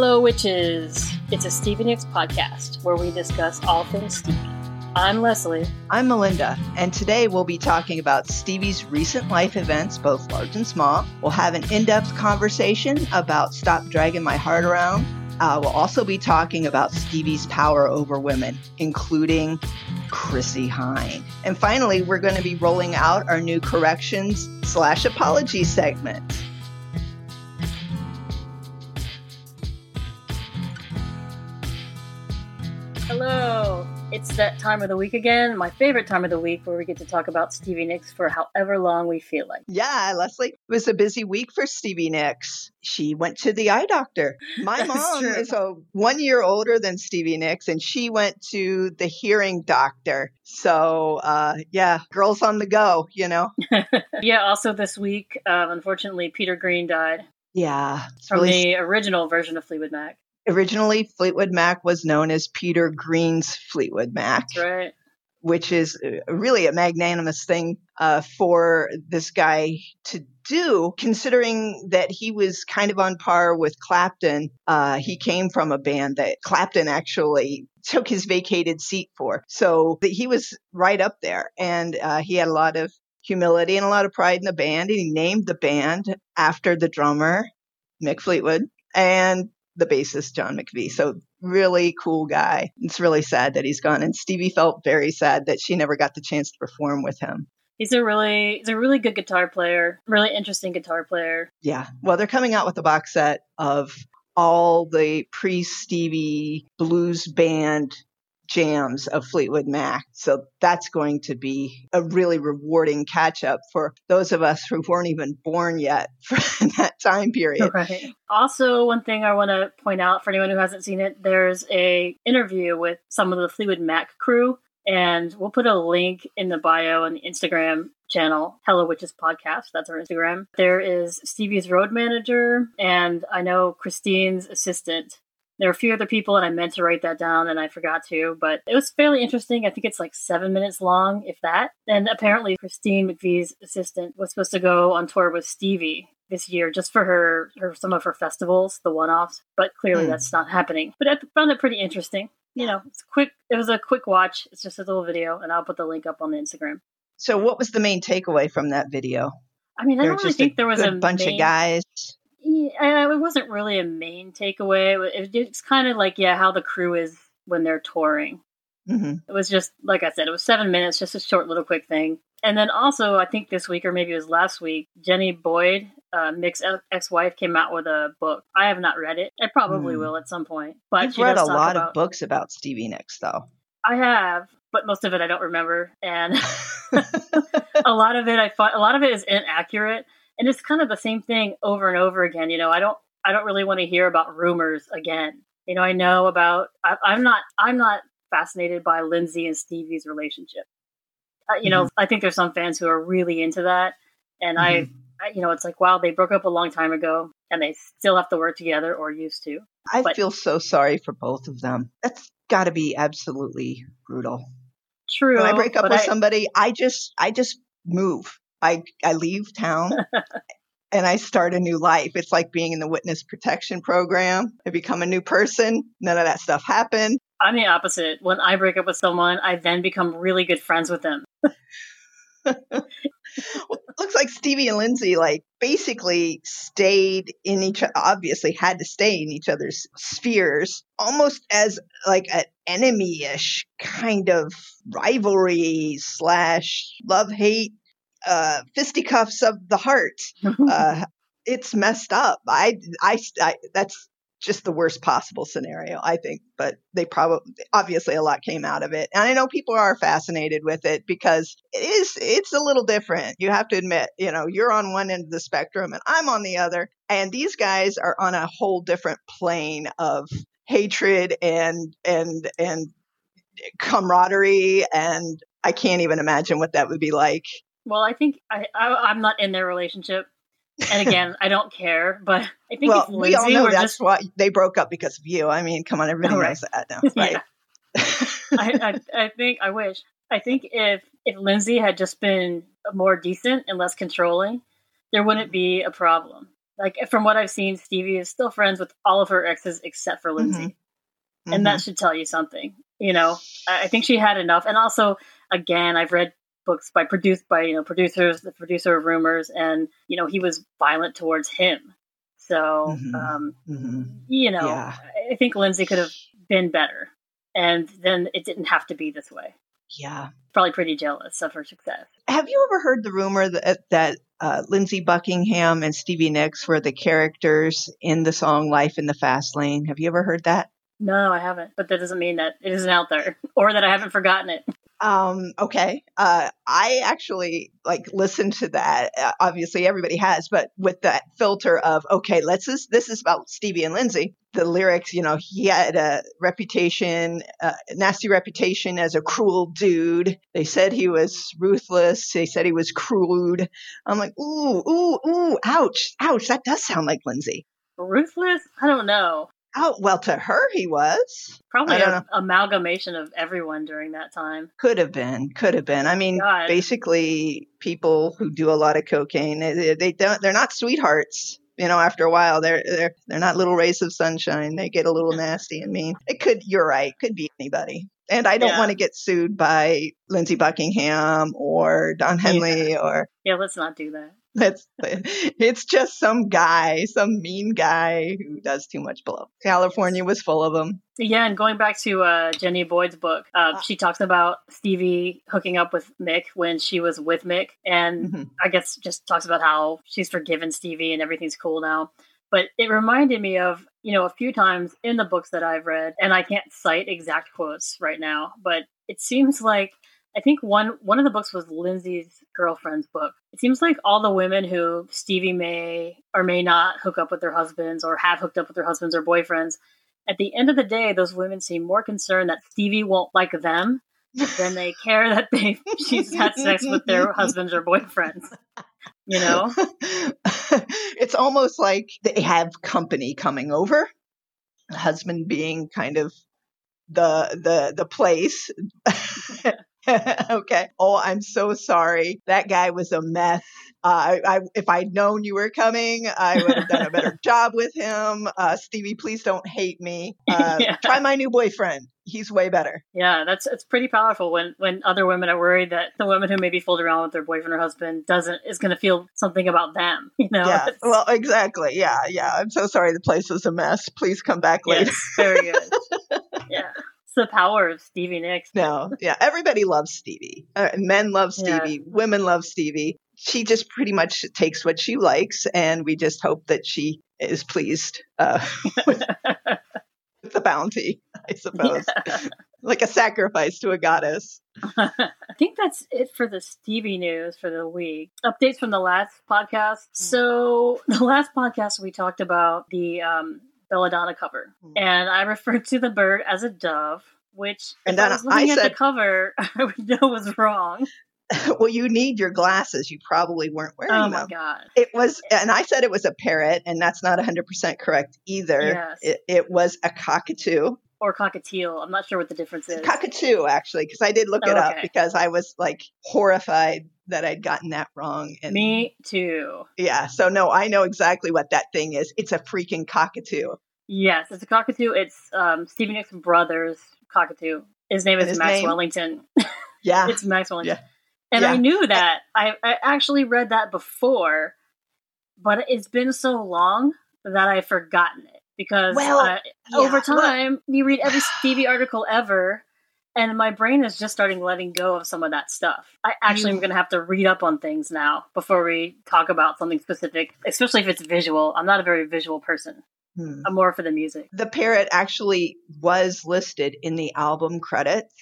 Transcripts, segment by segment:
Hello, witches! It's a Stevie Nicks podcast where we discuss all things Stevie. I'm Leslie. I'm Melinda, and today we'll be talking about Stevie's recent life events, both large and small. We'll have an in depth conversation about Stop Dragging My Heart Around. Uh, we'll also be talking about Stevie's power over women, including Chrissie Hynde. And finally, we're going to be rolling out our new corrections slash apology segment. It's that time of the week again, my favorite time of the week where we get to talk about Stevie Nicks for however long we feel like. Yeah, Leslie, it was a busy week for Stevie Nicks. She went to the eye doctor. My That's mom true. is a one year older than Stevie Nicks, and she went to the hearing doctor. So, uh, yeah, girls on the go, you know? yeah, also this week, um, unfortunately, Peter Green died Yeah. From really the original version of Fleetwood Mac. Originally Fleetwood Mac was known as Peter Green's Fleetwood Mac, right. which is uh, really a magnanimous thing uh, for this guy to do, considering that he was kind of on par with Clapton. Uh, he came from a band that Clapton actually took his vacated seat for, so that he was right up there, and uh, he had a lot of humility and a lot of pride in the band. And he named the band after the drummer Mick Fleetwood and the bassist John McVie. So really cool guy. It's really sad that he's gone. And Stevie felt very sad that she never got the chance to perform with him. He's a really he's a really good guitar player, really interesting guitar player. Yeah. Well, they're coming out with a box set of all the pre Stevie blues band jams of Fleetwood Mac. So that's going to be a really rewarding catch up for those of us who weren't even born yet for that time period. Right. Also, one thing I want to point out for anyone who hasn't seen it, there's a interview with some of the Fleetwood Mac crew, and we'll put a link in the bio on the Instagram channel, Hello Witches Podcast. That's our Instagram. There is Stevie's road manager, and I know Christine's assistant. There are a few other people, and I meant to write that down, and I forgot to, but it was fairly interesting. I think it's like seven minutes long, if that. And apparently, Christine McVie's assistant was supposed to go on tour with Stevie this year just for her, her some of her festivals, the one-offs. But clearly, Hmm. that's not happening. But I found it pretty interesting. You know, it's quick. It was a quick watch. It's just a little video, and I'll put the link up on the Instagram. So, what was the main takeaway from that video? I mean, I don't really think there was a bunch main- of guys. Yeah, it wasn't really a main takeaway. It- It's kind of like yeah, how the crew is when they're touring. hmm It was just like I said, it was seven minutes, just a short little quick thing. And then also, I think this week or maybe it was last week, Jenny Boyd, uh, Mick's ex-wife, came out with a book. I have not read it. I probably Hmm. will at some point. But You've she read a lot about- of books about Stevie Nicks, though. I have, but most of it I don't remember, and a lot of it I find a lot of it is inaccurate, and it's kind of the same thing over and over again. You know, I don't I don't really want to hear about rumors again. You know, I know about I, I'm not I'm not fascinated by Lindsey and Stevie's relationship. Uh, you know, I think there's some fans who are really into that, and I, I, you know, it's like wow, they broke up a long time ago, and they still have to work together or used to. I But- feel so sorry for both of them. That's got to be absolutely brutal. True. When I break up with I- somebody, I just I just move. I I leave town and I start a new life. It's like being in the witness protection program. I become a new person. None of that stuff happened. I'm the opposite. When I break up with someone, I then become really good friends with them. Well, looks like Stevie and Lindsey like basically stayed in each obviously had to stay in each other's spheres almost as like an enemy-ish kind of rivalry slash love hate uh fisticuffs of the heart uh it's messed up. I, I i that's just the worst possible scenario i think but they probably obviously a lot came out of it. And i know people are fascinated with it because it is it's a little different. You have to admit you know you're on one end of the spectrum and i'm on the other and these guys are on a whole different plane of hatred and and and camaraderie and i can't even imagine what that would be like well, I think I, I I'm not in their relationship, and again, I don't care. But I think well we all Lindsey know were that's just why they broke up because of you i mean come on everybody Oh, right. knows that now right I, I I think I wish I think if if Lindsey had just been more decent and less controlling, there wouldn't be a problem. Like from what I've seen, Stevie is still friends with all of her exes except for Lindsey. Mm-hmm. And that should tell you something. You know, I I think she had enough. And also, again, I've read books by produced by, you know, producers, the producer of Rumours, and, you know, he was violent towards him. So, Mhm. um, hmm you know, Yeah. I think Lindsey could have been better. And then it didn't have to be this way. Yeah. Probably pretty jealous of her success. Have you ever heard the rumor that that uh, Lindsey Buckingham and Stevie Nicks were the characters in the song "Life in the Fast Lane"? Have you ever heard that? No, I haven't. But that doesn't mean that it isn't out there or that I haven't forgotten it. Um, okay. Uh, I actually like listened to that. Uh, obviously, everybody has, but with that filter of okay, let's this, this is about Stevie and Lindsey. The lyrics, you know, he had a reputation, uh, nasty reputation as a cruel dude. They said he was ruthless. They said he was crude. I'm like, ooh, ooh, ooh, ouch, ouch. That does sound like Lindsey. Ruthless? I don't know. Oh, well, to her he was. Probably an amalgamation of everyone during that time. Could have been, could have been. I mean, God. basically, people who do a lot of cocaine, they, they don't, they're not sweethearts. You know, after a while, they're they're they're not little rays of sunshine. They get a little nasty and mean. It could, you're right, could be anybody. And I don't Yeah. want to get sued by Lindsey Buckingham or Don Henley or Yeah, let's not do that. That's it's just some guy, some mean guy who does too much blow. California was full of them. Yeah, and going back to uh, Jenny Boyd's book, uh, Ah. she talks about Stevie hooking up with Mick when she was with Mick, and Mhm. I guess just talks about how she's forgiven Stevie and everything's cool now. But it reminded me of, you know, a few times in the books that I've read, and I can't cite exact quotes right now, but it seems like I think one one of the books was Lindsey's girlfriend's book. It seems like all the women who Stevie may or may not hook up with their husbands or have hooked up with their husbands or boyfriends, at the end of the day, those women seem more concerned that Stevie won't like them than they care that they she's had sex with their husbands or boyfriends. You know? it's almost like they have company coming over. Husband being kind of the the the place. okay. Oh, I'm so sorry. That guy was a mess. Uh, I, I, if I'd known you were coming, I would have done a better job with him. Uh, Stevie, please don't hate me. Uh, Yeah. Try my new boyfriend. He's way better. Yeah, that's it's pretty powerful when when other women are worried that the woman who maybe fooled around with their boyfriend or husband doesn't is going to feel something about them. You know? Yeah. It's- Well, exactly. Yeah. Yeah. I'm so sorry. The place was a mess. Please come back later. yes, very good. Yeah, the power of Stevie Nicks. No, yeah, everybody loves Stevie. Uh, men love Yeah. Stevie. Women love Stevie. She just pretty much takes what she likes, and we just hope that she is pleased uh, with, with the bounty, I suppose, like a sacrifice to a goddess. I think that's it for the Stevie news for the week. Updates from the last podcast. Hmm. So, the last podcast we talked about the um, Belladonna cover, Hmm. and I referred to the bird as a dove, which And if I was looking I at the cover, I would know was wrong. well, you need your glasses. You probably weren't wearing Oh them. my god! It was, and I said it was a parrot, and that's not 100% correct either. Yes. It, it was a cockatoo. Or cockatiel. I'm not sure what the difference is. cockatoo actually because i did look it up Okay. because i was like horrified that i'd gotten that wrong and Me too. yeah so no i know exactly what that thing is it's a freaking cockatoo Yes, it's a cockatoo. It's um, Stevie Nicks' brother's cockatoo. His name is his Max name? Wellington. yeah it's Max Wellington. Yeah. And Yeah. I knew that. I, I actually read that before, but it's been so long that I've forgotten it because Well, uh, yeah, over well- time you read every Stevie article ever, and my brain is just starting letting go of some of that stuff. I actually am going to have to read up on things now before we talk about something specific, especially if it's visual. I'm not a very visual person. Hmm. I'm more for the music. the parrot actually was listed in the album credits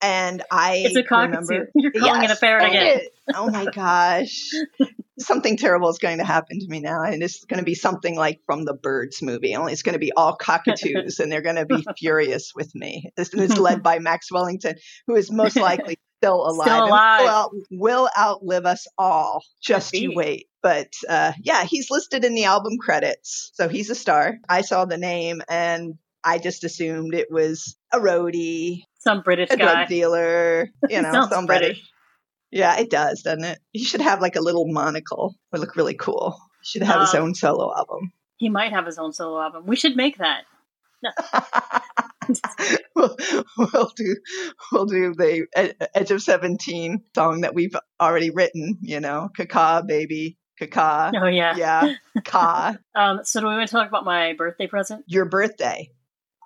and i It's a cockatoo. remember You're calling it a parrot again. it. oh my gosh something terrible is going to happen to me now and it's going to be something like from the birds movie only it's going to be all cockatoos and they're going to be furious with me this is led by max wellington who is most likely still alive, Still alive. Will, out, will outlive us all just you wait but uh, yeah he's listed in the album credits so he's a star i saw the name and i just assumed it was a roadie Some British a guy. drug dealer you know somebody British. Yeah, it does, doesn't it? He should have like a little monocle. Would look really cool. He Should have his Um, own solo album. He might have his own solo album. We should make that. we'll, we'll do we'll do the Ed- Edge of Seventeen song that we've already written. You know, Kaka baby, Kaka. Oh yeah. Yeah, Ka. Um, so do we want to talk about my birthday present? Your birthday.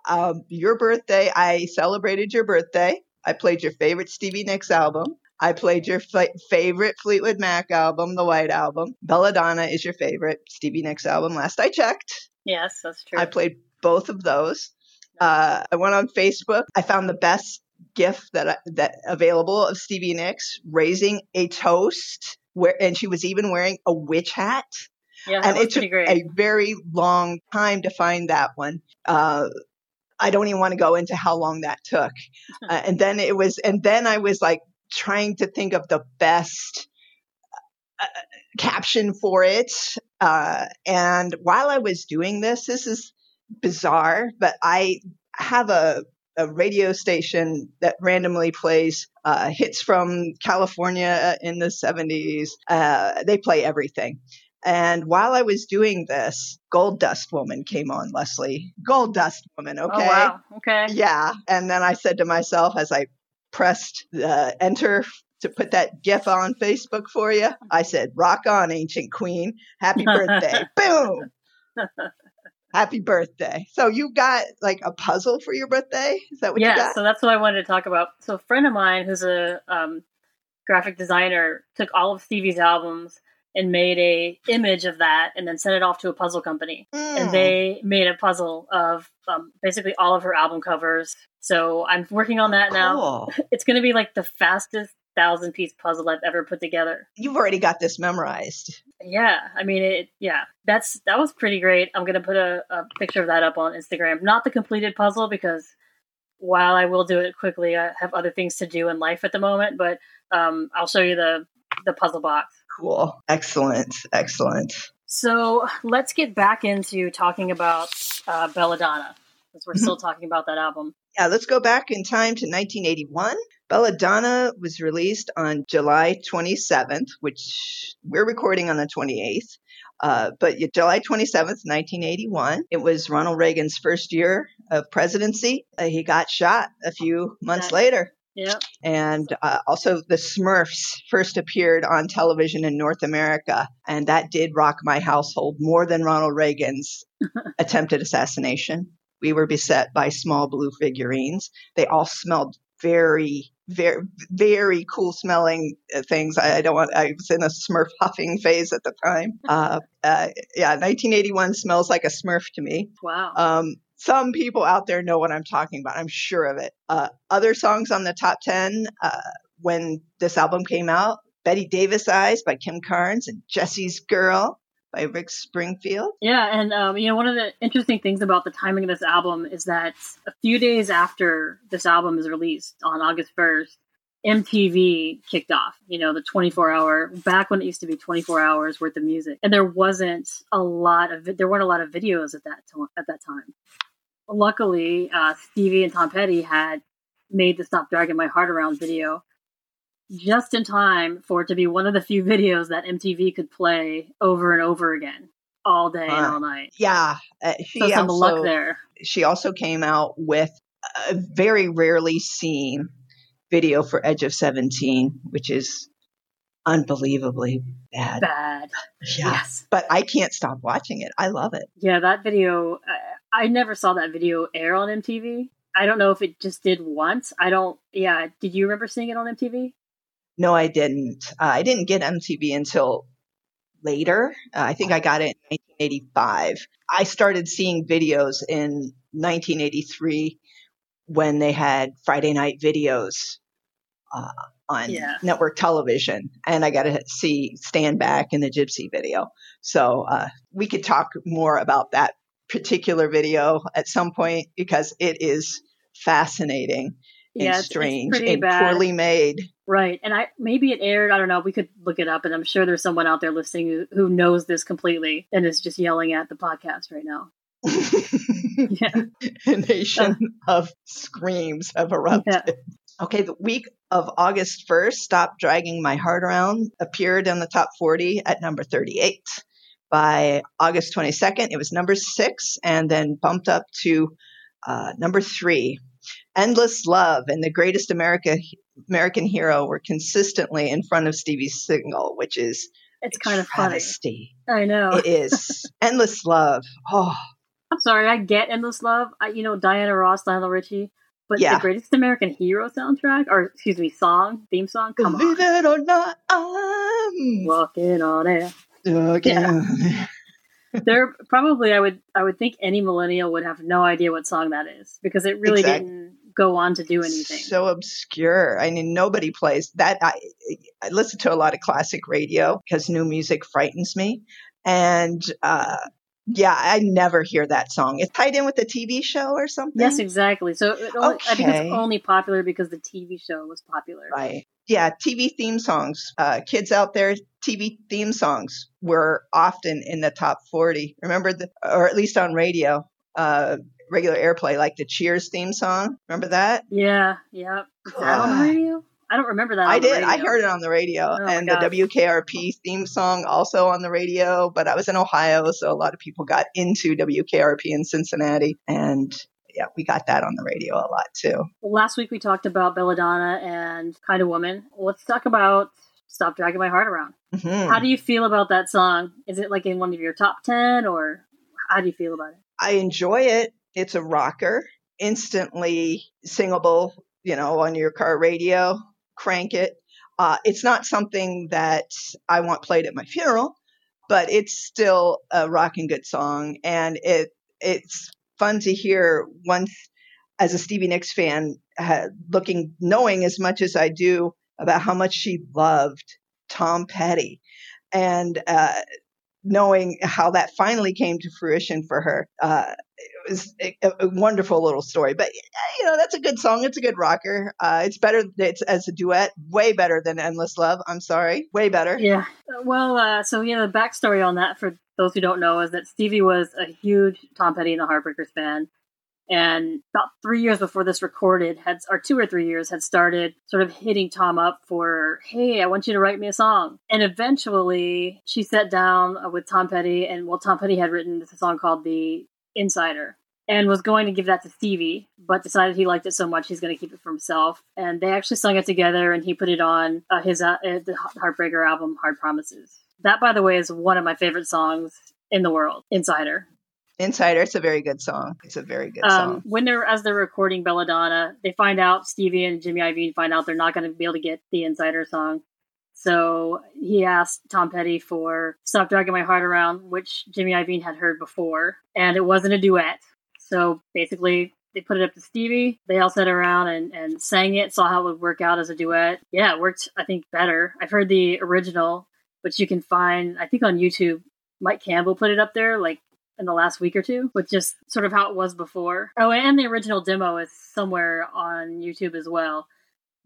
Um, your birthday. I celebrated your birthday. I played your favorite Stevie Nicks album. I played your fa- favorite Fleetwood Mac album, the White Album. Belladonna is your favorite Stevie Nicks album. Last I checked. Yes, that's true. I played both of those. Uh, I went on Facebook. I found the best GIF that I, that available of Stevie Nicks raising a toast, where and she was even wearing a witch hat. yeah, and it took great. a very long time to find that one. Uh, I don't even want to go into how long that took. Uh, and then it was, and then I was like trying to think of the best uh, caption for it. Uh, and while I was doing this, this is bizarre, but I have a, a radio station that randomly plays uh, hits from California in the 70s. Uh, they play everything. And while I was doing this, Gold Dust Woman came on, Leslie. Gold Dust Woman, okay? Oh wow. Okay. Yeah. And then I said to myself as I pressed uh, enter to put that GIF on Facebook for you, I said, Rock on, ancient queen. Happy birthday. Boom. Happy birthday. So you got like a puzzle for your birthday? Is that what you yeah, so that's what I wanted to talk about. So a friend of mine who's a um, graphic designer took all of Stevie's albums and made a image of that and then sent it off to a puzzle company. Mm. And they made a puzzle of um, basically all of her album covers. So I'm working on that now. It's going to be like the fastest thousand piece puzzle I've ever put together. You've already got this memorized. Yeah, I mean it. Yeah, that's that was pretty great. I'm gonna put a, a picture of that up on Instagram. Not the completed puzzle because while I will do it quickly, I have other things to do in life at the moment. But um, I'll show you the the puzzle box. Cool. Excellent. Excellent. So let's get back into talking about uh, Belladonna because we're still talking about that album. Yeah, let's go back in time to 1981. Belladonna was released on July 27th, which we're recording on the 28th. Uh, but July 27th, 1981, it was Ronald Reagan's first year of presidency. Uh, he got shot a few months Nice. later. Yeah, And uh, also, the Smurfs first appeared on television in North America, and that did rock my household more than Ronald Reagan's attempted assassination. We were beset by small blue figurines. They all smelled very, very, very cool smelling uh, things. I, I don't want. I was in a Smurf huffing phase at the time. Uh, uh, yeah, 1981 smells like a Smurf to me. wow. Um, some people out there know what I'm talking about. I'm sure of it. Uh, other songs on the top 10 uh, when this album came out Bette Davis Eyes by Kim Carnes and Jesse's Girl by Rick Springfield. Yeah, and um, you know, one of the interesting things about the timing of this album is that a few days after this album is released on August first, MTV kicked off. You know, the 24 hour back when it used to be 24 hours worth of music, and there wasn't a lot of there weren't a lot of videos at that at that time. Luckily, uh, Stevie and Tom Petty had made the "Stop Dragging My Heart Around" video just in time for it to be one of the few videos that MTV could play over and over again all day and all night. Yeah, uh, she So some also luck there. she also came out with a very rarely seen video for Edge of 17, which is unbelievably bad. Bad. Yeah. Yes. But I can't stop watching it. I love it. Yeah, that video. Uh, I never saw that video air on MTV. I don't know if it just did once. I don't. Yeah. Did you remember seeing it on MTV? No, I didn't. Uh, I didn't get MTV until later. Uh, I think I got it in 1985. I started seeing videos in 1983 when they had Friday night videos uh, on Yeah. network television, and I got to see Stand Back in the Gypsy video. So uh, we could talk more about that particular video at some point because it is fascinating and yeah, it's strange and bad. poorly made. Right, and I maybe it aired. I don't know. We could look it up, and I'm sure there's someone out there listening who, who knows this completely and is just yelling at the podcast right now. Yeah. a nation of screams have erupted. Okay, the week of August 1st, Stop Dragging My Heart Around appeared in the top 40 at number 38 by August 22nd. It was number six and then bumped up to uh, number three. Endless Love and The Greatest America American Hero were consistently in front of Stevie's single, which is it's kind of travesty. funny. I know. It is. Endless Love. Oh. I'm sorry, I get Endless Love. I, you know, Diana Ross, Lionel Richie. But Yeah. the Greatest American Hero soundtrack, or excuse me, song, theme song, come Believe on. it or not, I'm Walking on air. Yeah. There probably I would I would think any millennial would have no idea what song that is because it really Exact- didn't go on to do anything. So obscure. I mean, nobody plays that. I, I listen to a lot of classic radio because new music frightens me. And uh, yeah, I never hear that song. It's tied in with a TV show or something. yes, exactly. So it only, I think it's only popular because the TV show was popular. Right. Yeah, TV theme songs. Uh, kids out there, TV theme songs were often in the top 40. Remember, the, or at least on radio, uh, regular airplay, like the Cheers theme song. Remember that? Yeah, yeah. Is that on the radio? I don't remember that. I did. I heard it on the radio Oh and the. WKRP theme song also on the radio. But I was in Ohio, so a lot of people got into WKRP in Cincinnati. And yeah, we got that on the radio a lot too. Last week we talked about Belladonna and Kind of Woman. Let's talk about Stop Dragging My Heart Around. Mhm. How do you feel about that song? Is it like in one of your top 10 or how do you feel about it? I enjoy it. It's a rocker, instantly singable, you know, on your car radio, crank it. Uh, it's not something that I want played at my funeral, but it's still a rocking good song. And it, it's fun to hear once as a Stevie Nicks fan, uh, looking, knowing as much as I do about how much she loved Tom Petty and, uh, knowing how that finally came to fruition for her. Uh, it was a, a wonderful little story. But eh, you know, that's a good song. It's a good rocker. Uh, it's better. It's as a duet, way better than "Endless Love." I'm sorry, way better. Yeah. Well, uh, so yeah, the backstory on that for those who don't know is that Stevie was a huge Tom Petty and the Heartbreakers fan, and about three years before this recorded, had or two or three years had started sort of hitting Tom up for, hey, I want you to write me a song. And eventually, she sat down with Tom Petty, and well, Tom Petty had written this song called "The Insider." And was going to give that to Stevie, but decided he liked it so much he's going to keep it for himself. And they actually sung it together, and he put it on uh, his uh, the Heartbreaker album, Hard Promises. That, by the way, is one of my favorite songs in the world, Insider. Insider. It's a very good song. It's a very good Um, song. when they're as they're recording Belladonna, they find out Stevie and Jimmy Iovine find out they're not going to be able to get the Insider song. So he asked Tom Petty for "Stop Dragging My Heart Around," which Jimmy Iovine had heard before, and it wasn't a duet. So basically, they put it up to Stevie. They all sat around and, and sang it, saw how it would work out as a duet. Yeah, it worked, I think, better. I've heard the original, which you can find, I think, on YouTube. Mike Campbell put it up there, like in the last week or two, with just sort of how it was before. Oh, and the original demo is somewhere on YouTube as well.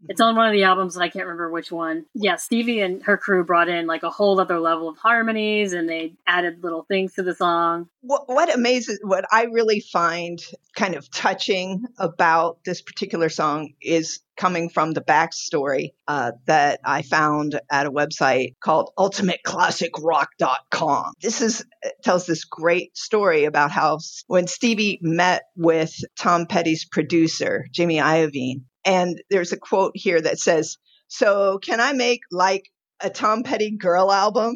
It's on one of the albums, and I can't remember which one. Yeah, Stevie and her crew brought in like a whole other level of harmonies, and they added little things to the song. what, what amazes, what I really find kind of touching about this particular song is coming from the backstory uh, that I found at a website called ultimateclassicrock.com. This is tells this great story about how when Stevie met with Tom Petty's producer, Jimmy Iovine, and there's a quote here that says, "So can I make like a Tom Petty girl album?"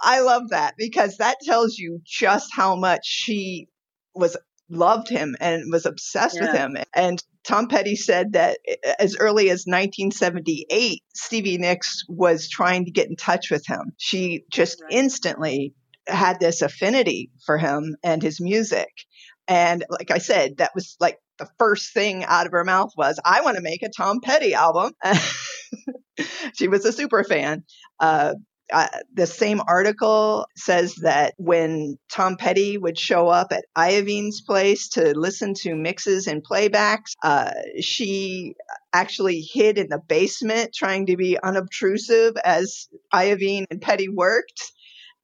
I love that because that tells you just how much she was loved him and was obsessed with him. And Tom Petty said that eh, eh, as early as 1978, Stevie Nicks was trying to get in touch with him. She just Right. instantly had this affinity for him and his music. And like I said, that was like the first thing out of her mouth was, I want to make a Tom Petty album. she was a super fan. Uh, uh, the same article says that when Tom Petty would show up at Iovine's place to listen to mixes and playbacks, uh, she actually hid in the basement trying to be unobtrusive as Iovine and Petty worked.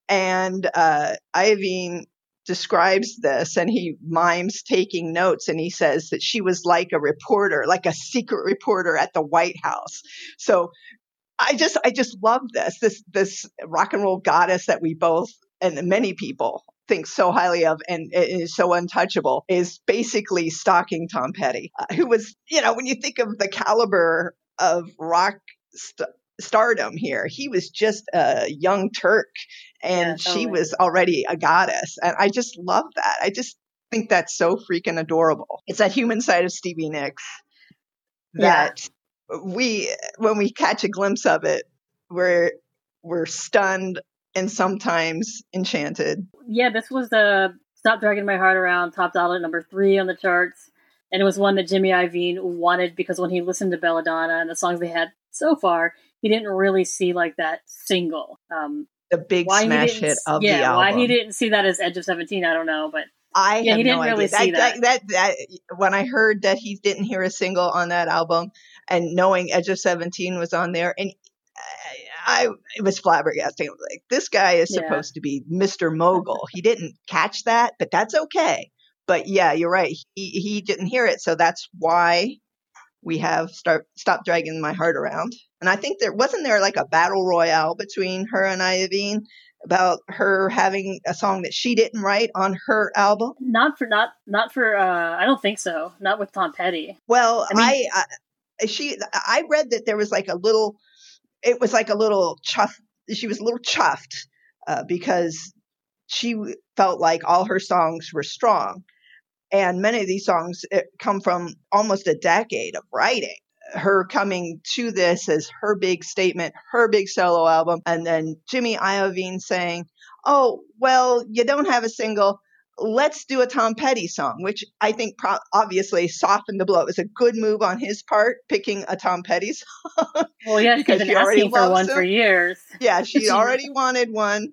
And uh, Iovine describes this and he mimes taking notes and he says that she was like a reporter, like a secret reporter at the White House. So I just I just love this this this rock and roll goddess that we both and many people think so highly of and is so untouchable is basically stalking Tom Petty, uh, who was you know when you think of the caliber of rock st- stardom here, he was just a young Turk and yeah, she was already a goddess, and I just love that. I just think that's so freaking adorable. It's that human side of Stevie Nicks that yeah. we when we catch a glimpse of it, we're we're stunned and sometimes enchanted. Yeah, this was the Stop Dragging My Heart Around top dollar number three on the charts. And it was one that Jimmy Iovine wanted because when he listened to Belladonna and the songs they had so far, he didn't really see like that single. Um, the big smash hit of yeah, the album. Why he didn't see that as Edge of Seventeen, I don't know, but I yeah, he didn't no really idea. see that, that. That, that. When I heard that he didn't hear a single on that album, and knowing Edge of Seventeen was on there, and I it was flabbergasting. Like this guy is yeah. supposed to be Mr. Mogul. he didn't catch that, but that's okay. But yeah, you're right. He he didn't hear it, so that's why we have start stop dragging my heart around. And I think there wasn't there like a battle royale between her and Iovine about her having a song that she didn't write on her album. Not for not not for. uh I don't think so. Not with Tom Petty. Well, I, mean, I, I she I read that there was like a little it was like a little chuff. She was a little chuffed uh, because she felt like all her songs were strong. And many of these songs eh, come from almost a decade of writing. Her coming to this as her big statement, her big solo album, and then Jimmy Iovine saying, Oh, well, you don't have a single let's do a Tom Petty song, which I think pro- obviously softened the blow. It was a good move on his part, picking a Tom Petty song. Well, yeah, she's been asking for one him. for years. Yeah, she already wanted one.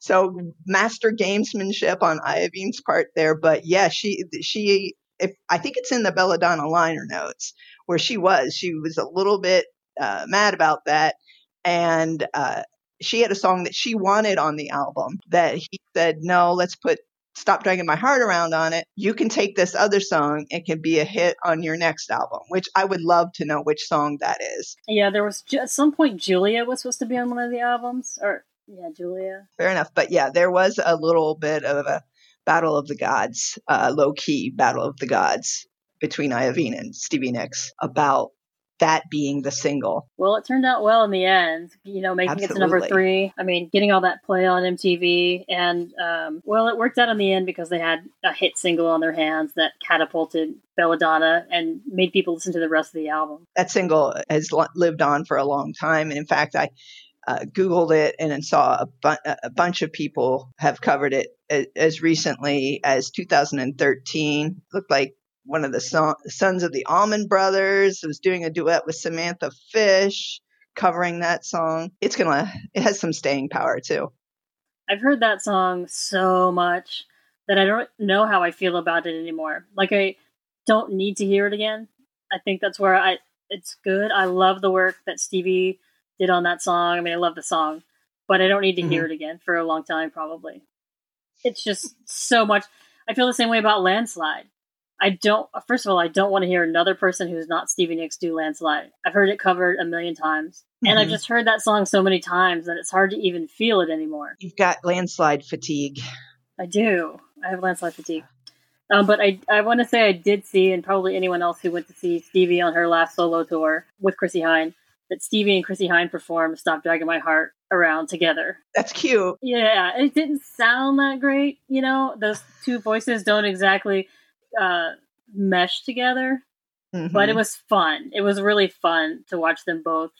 So master gamesmanship on Iovine's part there, but yeah, she she if I think it's in the Belladonna liner notes where she was, she was a little bit uh, mad about that, and uh, she had a song that she wanted on the album that he said no, let's put stop dragging my heart around on it. You can take this other song. It can be a hit on your next album, which I would love to know which song that is. Yeah, there was at some point Julia was supposed to be on one of the albums, or yeah, Julia. Fair enough, but yeah, there was a little bit of a battle of the gods, uh, low key battle of the gods between Iovine and Stevie Nicks about that being the single. Well, it turned out well in the end, you know, making Absolutely. it to number three. I mean, getting all that play on MTV. And, um, well, it worked out in the end because they had a hit single on their hands that catapulted Belladonna and made people listen to the rest of the album. That single has lived on for a long time. And in fact, I. Uh, Googled it and saw a, bu- a bunch of people have covered it as recently as 2013. Looked like one of the son- sons of the Allman Brothers was doing a duet with Samantha Fish, covering that song. It's gonna, it has some staying power too. I've heard that song so much that I don't know how I feel about it anymore. Like I don't need to hear it again. I think that's where I. It's good. I love the work that Stevie did on that song. I mean, I love the song, but I don't need to mm-hmm. hear it again for a long time. Probably. It's just so much. I feel the same way about Landslide. I don't. First of all, I don't want to hear another person who's not Stevie Nicks do "Landslide." I've heard it covered a million times, mm-hmm. and I've mm-hmm. just heard that song so many times that it's hard to even feel it anymore. You've got landslide fatigue. I do. I have landslide fatigue. Um, but I, I want to say I did see, and probably anyone else who went to see Stevie on her last solo tour with Chrissie Hynde, that Stevie and Chrissie Hynde performed "Stop Dragging My Heart" around together. That's cute. Yeah, it didn't sound that great. You know, those two voices don't exactly uh, mesh together. Mm-hmm. But it was fun. It was really fun to watch them both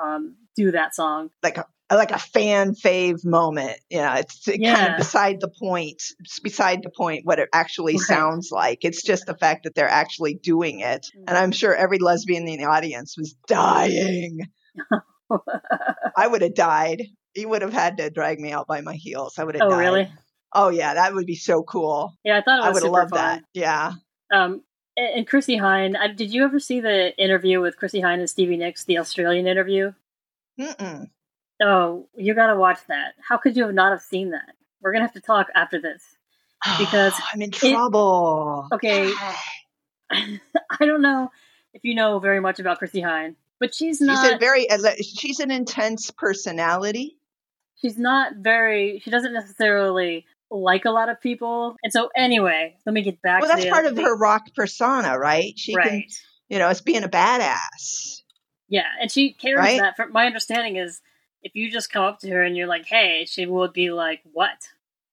um, do that song. Like like a fan fave moment. Yeah, it's yeah. kind of beside the point. It's beside the point what it actually right. sounds like. It's just the fact that they're actually doing it. Mm-hmm. And I'm sure every lesbian in the audience was dying. I would have died. He would have had to drag me out by my heels. I would have. Died. Oh, died. really? Oh yeah, that would be so cool. Yeah, I thought it was. I would have loved fun. that. Yeah. Um, and Chrissie Hynde, did you ever see the interview with Chrissie Hynde and Stevie Nicks, the Australian interview? Mm-mm. Oh, you got to watch that. How could you have not have seen that? We're gonna have to talk after this because I'm in trouble. It, okay, I don't know if you know very much about Chrissie Hynde, but she's not She's a very uh, she's an intense personality. she's not very. She doesn't necessarily like a lot of people, and so anyway, let me get back. Well, to that's part of thing. her rock persona, right? She right. can, you know, it's being a badass. Yeah, and she carries Right? that. From my understanding is, if you just come up to her and you're like, "Hey," she would be like, "What?"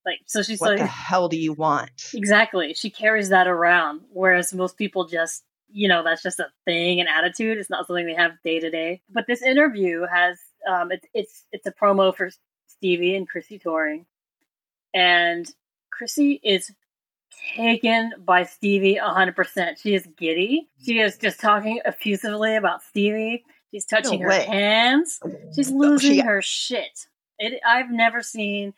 Like, so she's What like, "What the hell do you want? exactly. She carries that around, whereas most people just, you know, that's just a thing, an attitude. It's not something they have day to day. But this interview has, um, it's it's it's a promo for Stevie and Chrissie touring, and Chrissie is taken by Stevie 100%. She is giddy. She is just talking effusively about Stevie. She's touching her hands. She's losing She- her shit. It, I've never seen,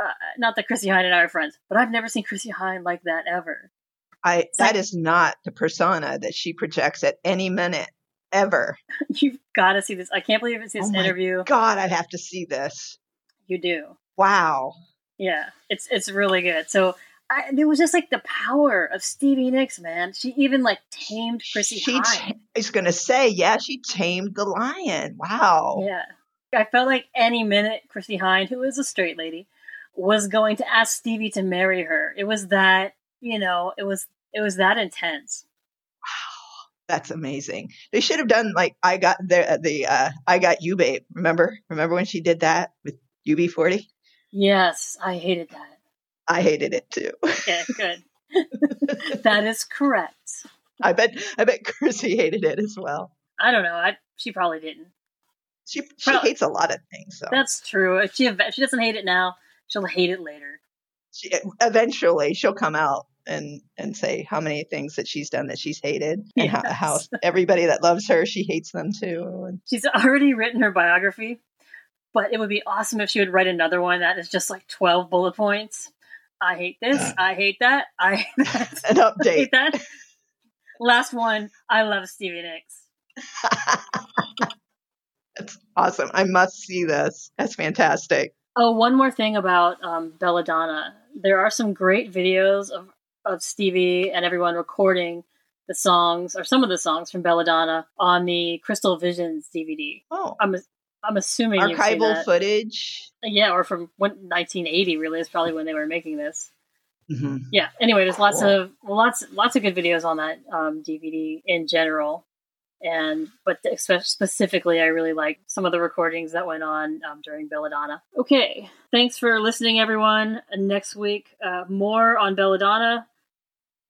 uh, not that Chrissie Hynde and I are friends, but I've never seen Chrissie Hynde like that ever. I that is not the persona that she projects at any minute ever. You've got to see this. I can't believe it's this Oh interview. God, I have to see this. You do. Wow. Yeah, it's it's really good. So I, it was just like the power of Stevie Nicks, man. She even like tamed Chrissie She Hynde. ta- I was going to say, yeah, she tamed the lion. Wow. Yeah. I felt like any minute Chrissie Hynde, who is a straight lady, was going to ask Stevie to marry her. It was that, you know, it was it was that intense. Wow, that's amazing. They should have done like I got the the uh, I got you babe. Remember? Remember when she did that with UB40? Yes, I hated that. I hated it too. Okay, good. that is correct. I bet I bet Chrissie hated it as well. I don't know. I she probably didn't. She she hates a lot of things. So That's true. If she if she doesn't hate it now, she'll hate it later. she, eventually she'll come out and and say how many things that she's done that she's hated and how, how everybody that loves her she hates them too. She's already written her biography, but it would be awesome if she would write another one that is just like 12 bullet points. I hate this. I hate that. I hate that. an I update. hate that. Last one. I love Stevie Nicks. That's awesome. I must see this. That's fantastic. Oh, one more thing about um, Belladonna. There are some great videos of, of Stevie and everyone recording the songs or some of the songs from Belladonna on the Crystal Visions DVD. Oh, I'm I'm assuming archival footage. Yeah, or from when, 1980. Really, is probably when they were making this. Mhm. Yeah. Anyway, there's lots Cool. of lots lots of good videos on that um, DVD in general, and but specifically, I really like some of the recordings that went on um, during Belladonna. Okay, thanks for listening, everyone. Next week, uh, more on Belladonna.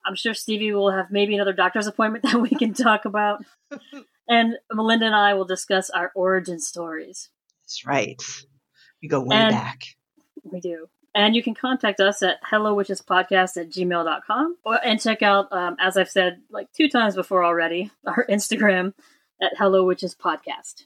I'm sure Stevie will have maybe another doctor's appointment that we can talk about, and Melinda and I will discuss our origin stories. That's right. We go way And- back. We do. And you can contact us at hellowitchespodcast at gmail.com or, and check out, um, as I've said like two times before already, our Instagram at Hello Witches Podcast.